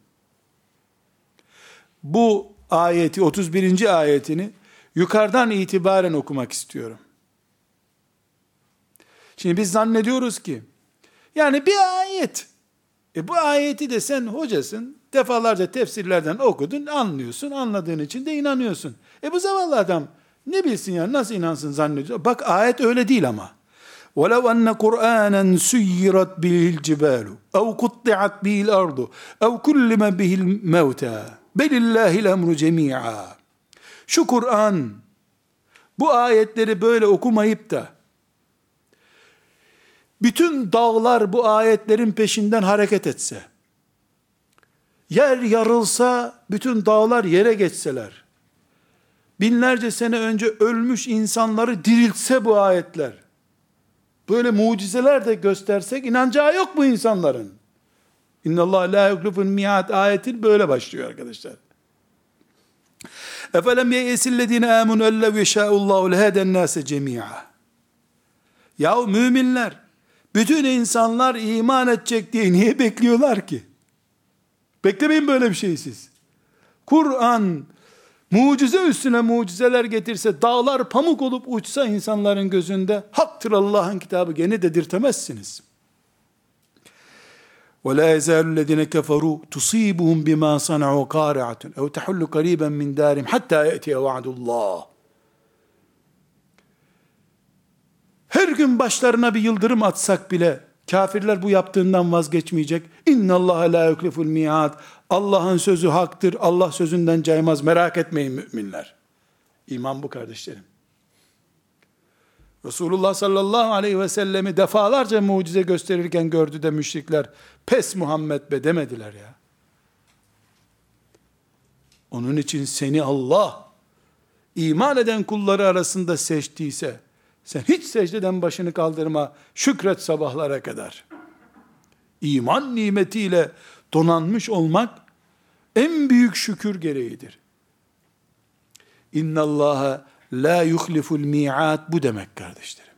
bu ayeti 31. ayetini yukarıdan itibaren okumak istiyorum. Şimdi biz zannediyoruz ki yani bir ayet e bu ayeti de sen hocasın defalarca tefsirlerden okudun anlıyorsun anladığın için de inanıyorsun. E bu zavallı adam ne bilsin ya nasıl inansın zannediyor. Bak ayet öyle değil ama. وَلَوْ أَنَّ قُرْآنًا سُيِّرَتْ بِهِ الْجِبَالُ اَوْ قُطِّعَتْ بِهِ الْأَرْضُ اَوْ كُلِّمَ بِهِ الْمَوْتَى Belillahil emru cemi'a. Şu Kur'an bu ayetleri böyle okumayıp da bütün dağlar bu ayetlerin peşinden hareket etse, yer yarılsa, bütün dağlar yere geçseler, binlerce sene önce ölmüş insanları diriltse bu ayetler, böyle mucizeler de göstersek inanacağı yok bu insanların. İnna Allah la yuklifun mi'at ayeti böyle başlıyor arkadaşlar. Efelem yeyesillezine amunu ellev yeşâullâhu leheden nâse cemî'a. Yahu müminler, bütün insanlar iman edecek diye niye bekliyorlar ki? Beklemeyin böyle bir şey siz. Kur'an, mucize üstüne mucizeler getirse, dağlar pamuk olup uçsa insanların gözünde, haktır Allah'ın kitabı gene dedirtemezsiniz. ولا يزال الذين كفروا تصيبهم بما صنعوا قارعة أو تحل قريبا من دارهم حتى يأتي وعد الله Her gün başlarına bir yıldırım atsak bile kafirler bu yaptığından vazgeçmeyecek. İnna Allah la yukliful miad. Allah'ın sözü haktır. Allah sözünden caymaz. Merak etmeyin müminler. İman bu kardeşlerim. Resulullah sallallahu aleyhi ve sellemi defalarca mucize gösterirken gördü de müşrikler, pes Muhammed be demediler ya. Onun için seni Allah, iman eden kulları arasında seçtiyse, sen hiç secdeden başını kaldırma, şükret sabahlara kadar. İman nimetiyle donanmış olmak en büyük şükür gereğidir. İnna Allaha la yuhliful mi'at bu demek kardeşlerim.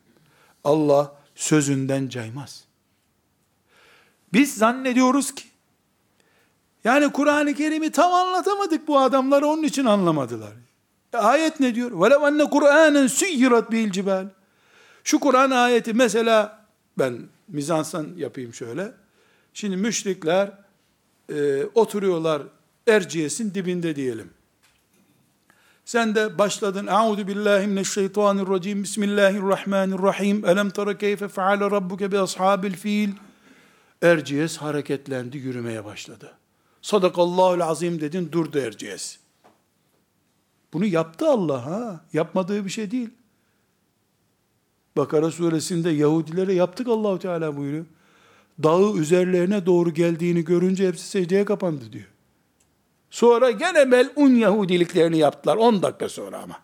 Allah sözünden caymaz. Biz zannediyoruz ki yani Kur'an-ı Kerim'i tam anlatamadık bu adamlar onun için anlamadılar. E, ayet ne diyor? Velev enne Kur'anen suyyirat bil cibal. Şu Kur'an ayeti mesela ben mizansan yapayım şöyle. Şimdi müşrikler e, oturuyorlar Erciyes'in dibinde diyelim. Sen de başladın. Euzu billahi mineşşeytanirracim. Bismillahirrahmanirrahim. Elem tara keyfe feale rabbuke bi ashabil fil. Erciyes hareketlendi, yürümeye başladı. Sadakallahul azim dedin, durdu Erciyes. Bunu yaptı Allah ha. Yapmadığı bir şey değil. Bakara suresinde Yahudilere yaptık Allahu Teala buyuruyor. Dağı üzerlerine doğru geldiğini görünce hepsi secdeye kapandı diyor. Sonra gene melun Yahudiliklerini yaptılar 10 dakika sonra ama.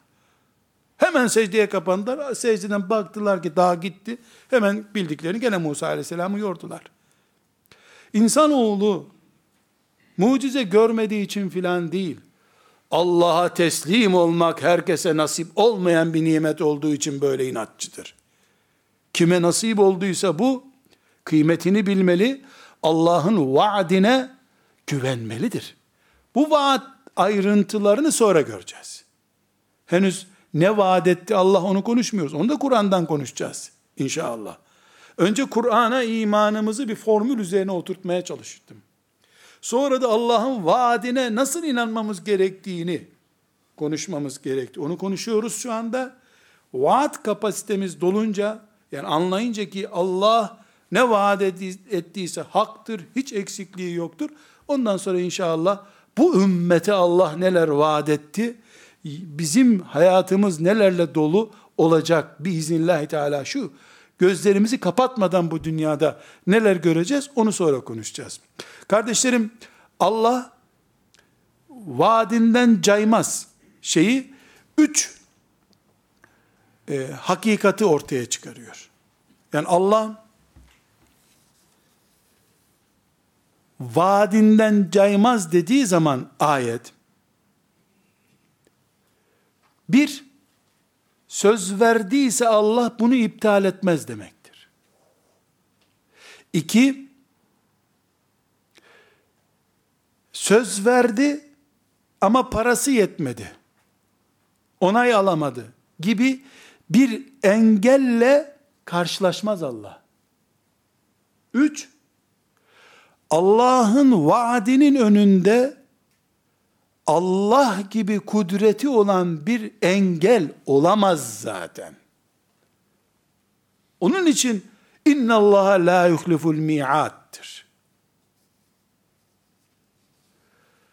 Hemen secdeye kapandılar. Secdeden baktılar ki daha gitti. Hemen bildiklerini gene Musa Aleyhisselam'ı yordular. İnsanoğlu mucize görmediği için filan değil. Allah'a teslim olmak herkese nasip olmayan bir nimet olduğu için böyle inatçıdır. Kime nasip olduysa bu kıymetini bilmeli, Allah'ın vaadine güvenmelidir. Bu vaat ayrıntılarını sonra göreceğiz. Henüz ne vaat etti Allah onu konuşmuyoruz. Onu da Kur'an'dan konuşacağız inşallah. Önce Kur'an'a imanımızı bir formül üzerine oturtmaya çalıştım. Sonra da Allah'ın vaadine nasıl inanmamız gerektiğini konuşmamız gerekti. Onu konuşuyoruz şu anda. Vaat kapasitemiz dolunca, yani anlayınca ki Allah ne vaat ettiyse haktır, hiç eksikliği yoktur. Ondan sonra inşallah bu ümmete Allah neler vaat etti? Bizim hayatımız nelerle dolu olacak biiznillahü teala şu gözlerimizi kapatmadan bu dünyada neler göreceğiz onu sonra konuşacağız. Kardeşlerim Allah vaadinden caymaz şeyi üç e, hakikati ortaya çıkarıyor. Yani Allah vaadinden caymaz dediği zaman ayet bir söz verdiyse Allah bunu iptal etmez demektir. İki söz verdi ama parası yetmedi. Onay alamadı gibi bir engelle karşılaşmaz Allah. Üç, Allah'ın vaadinin önünde Allah gibi kudreti olan bir engel olamaz zaten. Onun için inna Allah la yuhliful mi'attir.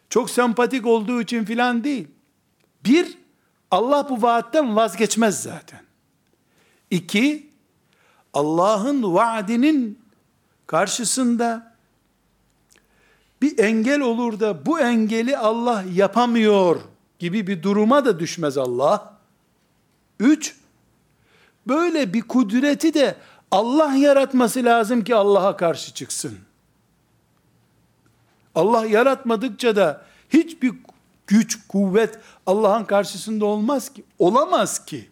Çok sempatik olduğu için filan değil. Bir, Allah bu vaatten vazgeçmez zaten. İki, Allah'ın vaadinin karşısında bir engel olur da bu engeli Allah yapamıyor gibi bir duruma da düşmez Allah. Üç, böyle bir kudreti de Allah yaratması lazım ki Allah'a karşı çıksın. Allah yaratmadıkça da hiçbir güç, kuvvet Allah'ın karşısında olmaz ki. Olamaz ki.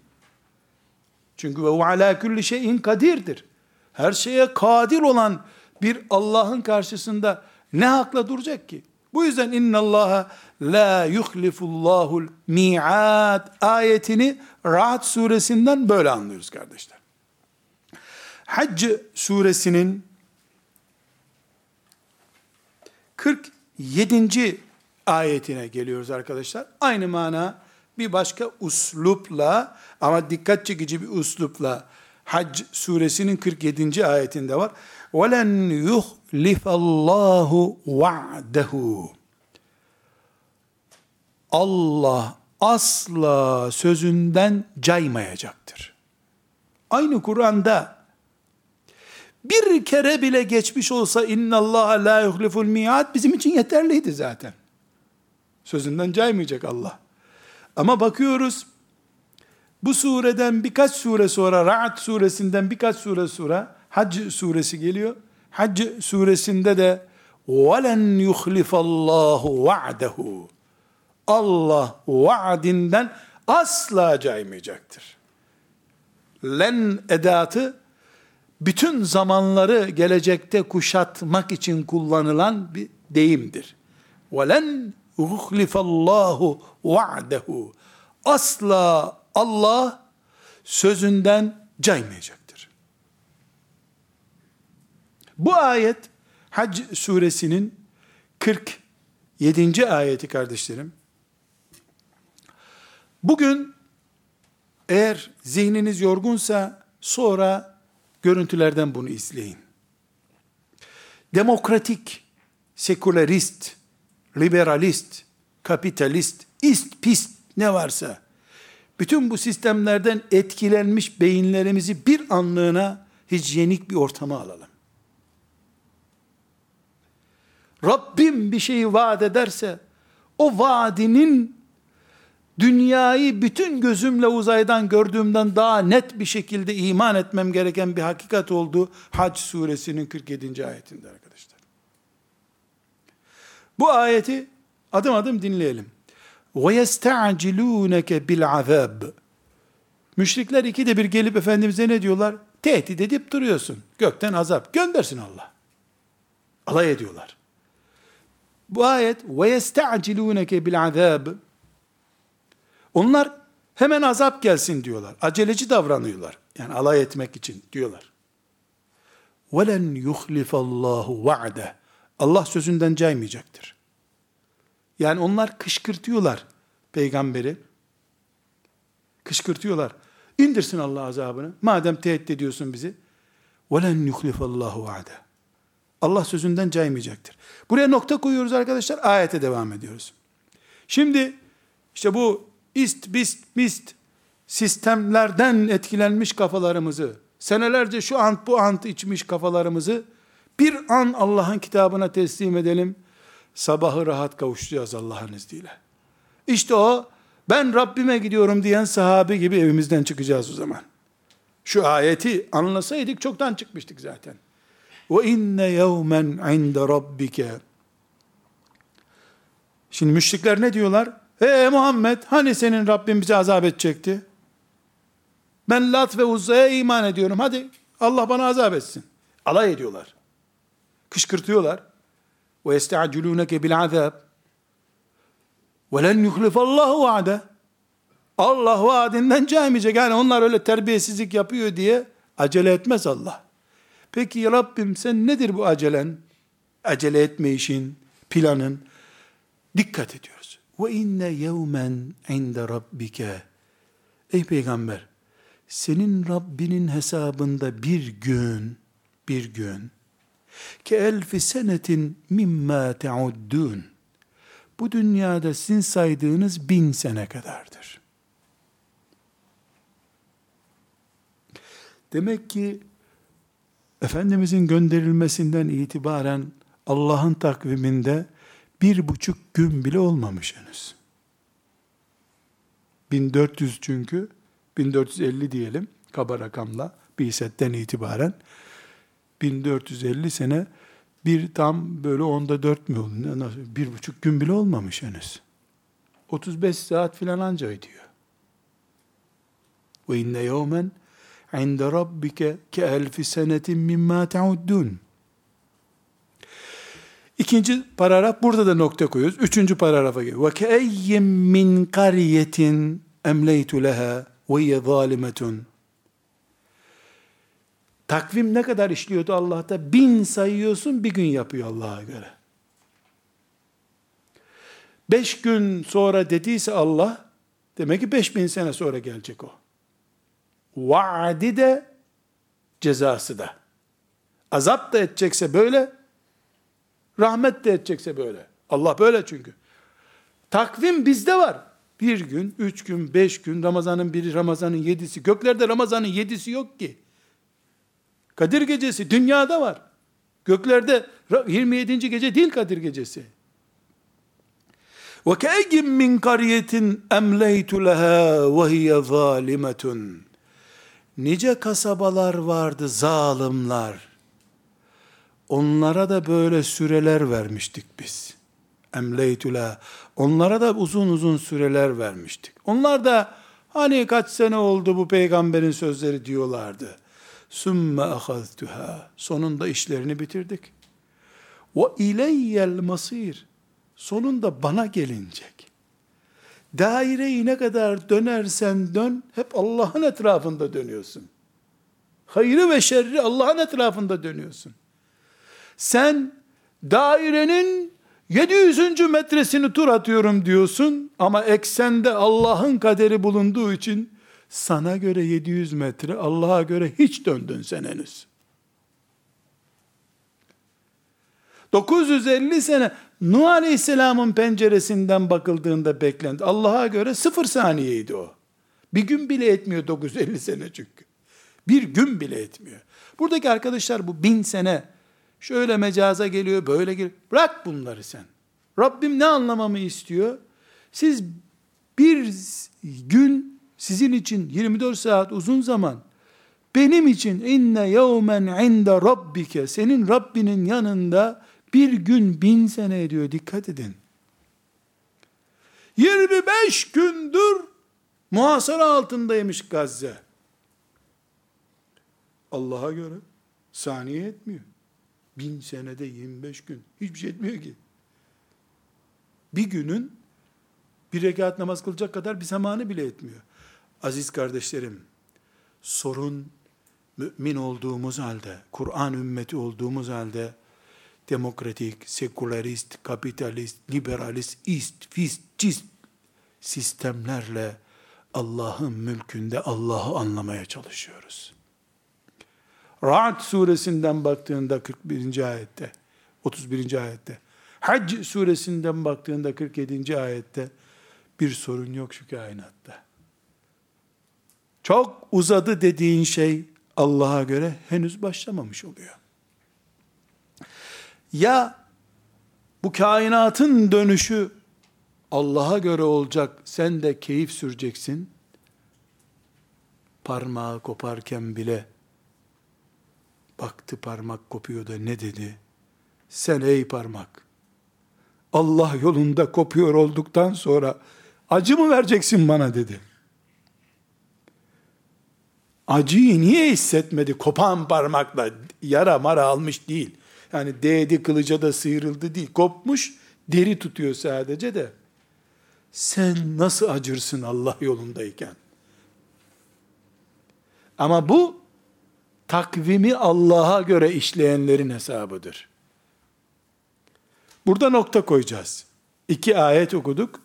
Çünkü ve ala kulli şeyin kadirdir. Her şeye kadir olan bir Allah'ın karşısında ne hakla duracak ki? Bu yüzden inna Allaha la yuhlifullahul mi'ad ayetini Ra'd suresinden böyle anlıyoruz kardeşler. Hac suresinin 47. ayetine geliyoruz arkadaşlar. Aynı mana bir başka uslupla ama dikkat çekici bir uslupla Hac suresinin 47. ayetinde var. وَلَنْ يُخْلِفَ اللّٰهُ وَعْدَهُ Allah asla sözünden caymayacaktır. Aynı Kur'an'da bir kere bile geçmiş olsa inna Allah la yuhliful mi'at bizim için yeterliydi zaten. Sözünden caymayacak Allah. Ama bakıyoruz bu sureden birkaç sure sonra Ra'd suresinden birkaç sure sonra Hac suresi geliyor. Hac suresinde de وَلَنْ يُخْلِفَ اللّٰهُ وَعْدَهُ Allah vaadinden asla caymayacaktır. Len edatı bütün zamanları gelecekte kuşatmak için kullanılan bir deyimdir. وَلَنْ يُخْلِفَ اللّٰهُ وَعْدَهُ Asla Allah sözünden caymayacaktır. Bu ayet Hac suresinin 47. ayeti kardeşlerim. Bugün eğer zihniniz yorgunsa sonra görüntülerden bunu izleyin. Demokratik, sekülerist, liberalist, kapitalist, ist pist ne varsa bütün bu sistemlerden etkilenmiş beyinlerimizi bir anlığına hijyenik bir ortama alalım. Rabbim bir şeyi vaat ederse o vaadinin dünyayı bütün gözümle uzaydan gördüğümden daha net bir şekilde iman etmem gereken bir hakikat olduğu Hac suresinin 47. ayetinde arkadaşlar. Bu ayeti adım adım dinleyelim. وَيَسْتَعْجِلُونَكَ بِالْعَذَابِ Müşrikler ikide bir gelip Efendimiz'e ne diyorlar? Tehdit edip duruyorsun. Gökten azap. Göndersin Allah. Alay ediyorlar. Bu ayet وَيَسْتَعْجِلُونَكَ بِالْعَذَابِ Onlar hemen azap gelsin diyorlar. Aceleci davranıyorlar. Yani alay etmek için diyorlar. وَلَنْ يُخْلِفَ اللّٰهُ وَعْدَهُ Allah sözünden caymayacaktır. Yani onlar kışkırtıyorlar peygamberi. Kışkırtıyorlar. İndirsin Allah azabını. Madem tehdit ediyorsun bizi. وَلَنْ يُخْلِفَ اللّٰهُ وَعْدَهُ Allah sözünden caymayacaktır. Buraya nokta koyuyoruz arkadaşlar. Ayete devam ediyoruz. Şimdi işte bu ist, bist, mist sistemlerden etkilenmiş kafalarımızı, senelerce şu ant bu ant içmiş kafalarımızı bir an Allah'ın kitabına teslim edelim. sabahı rahat kavuşacağız Allah'ın izniyle. İşte o ben Rabbime gidiyorum diyen sahabe gibi evimizden çıkacağız o zaman. Şu ayeti anlasaydık çoktan çıkmıştık zaten. Ve inne yevmen inde rabbike. Şimdi müşrikler ne diyorlar? Ee Muhammed hani senin Rabbin bize azap edecekti? Ben Lat ve Uzza'ya iman ediyorum. Hadi Allah bana azap etsin. Alay ediyorlar. Kışkırtıyorlar. Ve yesta'culûneke bil azab. Ve len yuhlifallahu vaade. Allah vaadinden caymeyecek. Yani onlar öyle terbiyesizlik yapıyor diye acele etmez Allah. Peki Rabbim sen nedir bu acelen? Acele etme işin, planın. Dikkat ediyoruz. Ve inne yevmen inde rabbike. Ey peygamber, senin Rabbinin hesabında bir gün, bir gün, ke elfi senetin mimma te'uddun. Bu dünyada sizin saydığınız bin sene kadardır. Demek ki Efendimizin gönderilmesinden itibaren Allah'ın takviminde bir buçuk gün bile olmamış henüz. 1400 çünkü 1450 diyelim kaba rakamla bir setten itibaren 1450 sene bir tam böyle onda dört mü oldu? Bir buçuk gün bile olmamış henüz. 35 saat filan anca ediyor. Ve inne yevmen rabbike ke elfi senetin mimma teuddun. İkinci paragraf burada da nokta koyuyoruz. Üçüncü paragrafa geliyor. Ve keeyyim min kariyetin emleytu leha ve hiye zalimetun. Takvim ne kadar işliyordu Allah'ta? Bin sayıyorsun bir gün yapıyor Allah'a göre. Beş gün sonra dediyse Allah, demek ki beş bin sene sonra gelecek o. Vaadi de, cezası da. Azap da edecekse böyle, rahmet de edecekse böyle. Allah böyle çünkü. Takvim bizde var. Bir gün, üç gün, beş gün, Ramazanın biri, Ramazanın yedisi. Göklerde Ramazanın yedisi yok ki. Kadir gecesi dünyada var. Göklerde 27. gece değil Kadir gecesi. Ve ke'eyyim min kariyetin emleytu leha ve. Nice kasabalar vardı zalimler. Onlara da böyle süreler vermiştik biz. Emleytüla. Onlara da uzun uzun süreler vermiştik. Onlar da hani kaç sene oldu bu peygamberin sözleri diyorlardı. Sümme ahaztuha. Sonunda işlerini bitirdik. Ve ileyyel masir. Sonunda bana gelinecek. Daireyi ne kadar dönersen dön, hep Allah'ın etrafında dönüyorsun. Hayrı ve şerri Allah'ın etrafında dönüyorsun. Sen dairenin 700. metresini tur atıyorum diyorsun ama eksende Allah'ın kaderi bulunduğu için sana göre 700 metre, Allah'a göre hiç döndün sen henüz. 950 sene Nuh Aleyhisselam'ın penceresinden bakıldığında beklendi. Allah'a göre sıfır saniyeydi o. Bir gün bile etmiyor 950 sene çünkü. Bir gün bile etmiyor. Buradaki arkadaşlar bu bin sene şöyle mecaza geliyor, böyle geliyor. Bırak bunları sen. Rabbim ne anlamamı istiyor? Siz bir gün sizin için 24 saat uzun zaman, benim için inne yevmen inde rabbike, senin Rabbinin yanında bir gün bin sene ediyor, dikkat edin. 25 gündür muhasara altındaymış Gazze. Allah'a göre saniye etmiyor. Bin senede 25 gün. Hiçbir şey etmiyor ki. Bir günün bir rekat namaz kılacak kadar bir zamanı bile etmiyor. Aziz kardeşlerim, sorun mümin olduğumuz halde, Kur'an ümmeti olduğumuz halde, demokratik, sekülerist, kapitalist, liberalist, ist, fist, cist sistemlerle Allah'ın mülkünde Allah'ı anlamaya çalışıyoruz. Ra'd suresinden baktığında 41. ayette, 31. ayette, Hac suresinden baktığında 47. ayette bir sorun yok şu kainatta. Çok uzadı dediğin şey Allah'a göre henüz başlamamış oluyor. Ya Bu kainatın dönüşü Allah'a göre olacak. Sen de keyif süreceksin. Parmağı koparken bile baktı parmak kopuyor da ne dedi? Sen ey parmak Allah yolunda kopuyor olduktan sonra acı mı vereceksin bana dedi. Acıyı niye hissetmedi? Kopan parmakla yara mara almış değil. Yani değdi kılıca da sıyrıldı değil. Kopmuş deri tutuyor sadece de. Sen nasıl acırsın Allah yolundayken? Ama bu takvimi Allah'a göre işleyenlerin hesabıdır. Burada nokta koyacağız. İki ayet okuduk.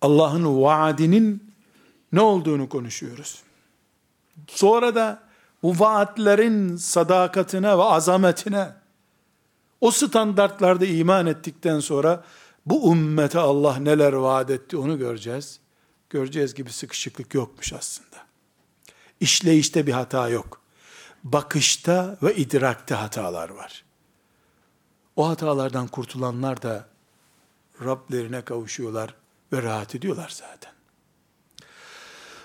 Allah'ın vaadinin ne olduğunu konuşuyoruz. Sonra da bu vaatlerin sadakatine ve azametine o standartlarda iman ettikten sonra bu ümmete Allah neler vaat etti onu göreceğiz. Göreceğiz gibi sıkışıklık yokmuş aslında. İşleyişte bir hata yok. Bakışta ve idrakte hatalar var. O hatalardan kurtulanlar da Rablerine kavuşuyorlar ve rahat ediyorlar zaten.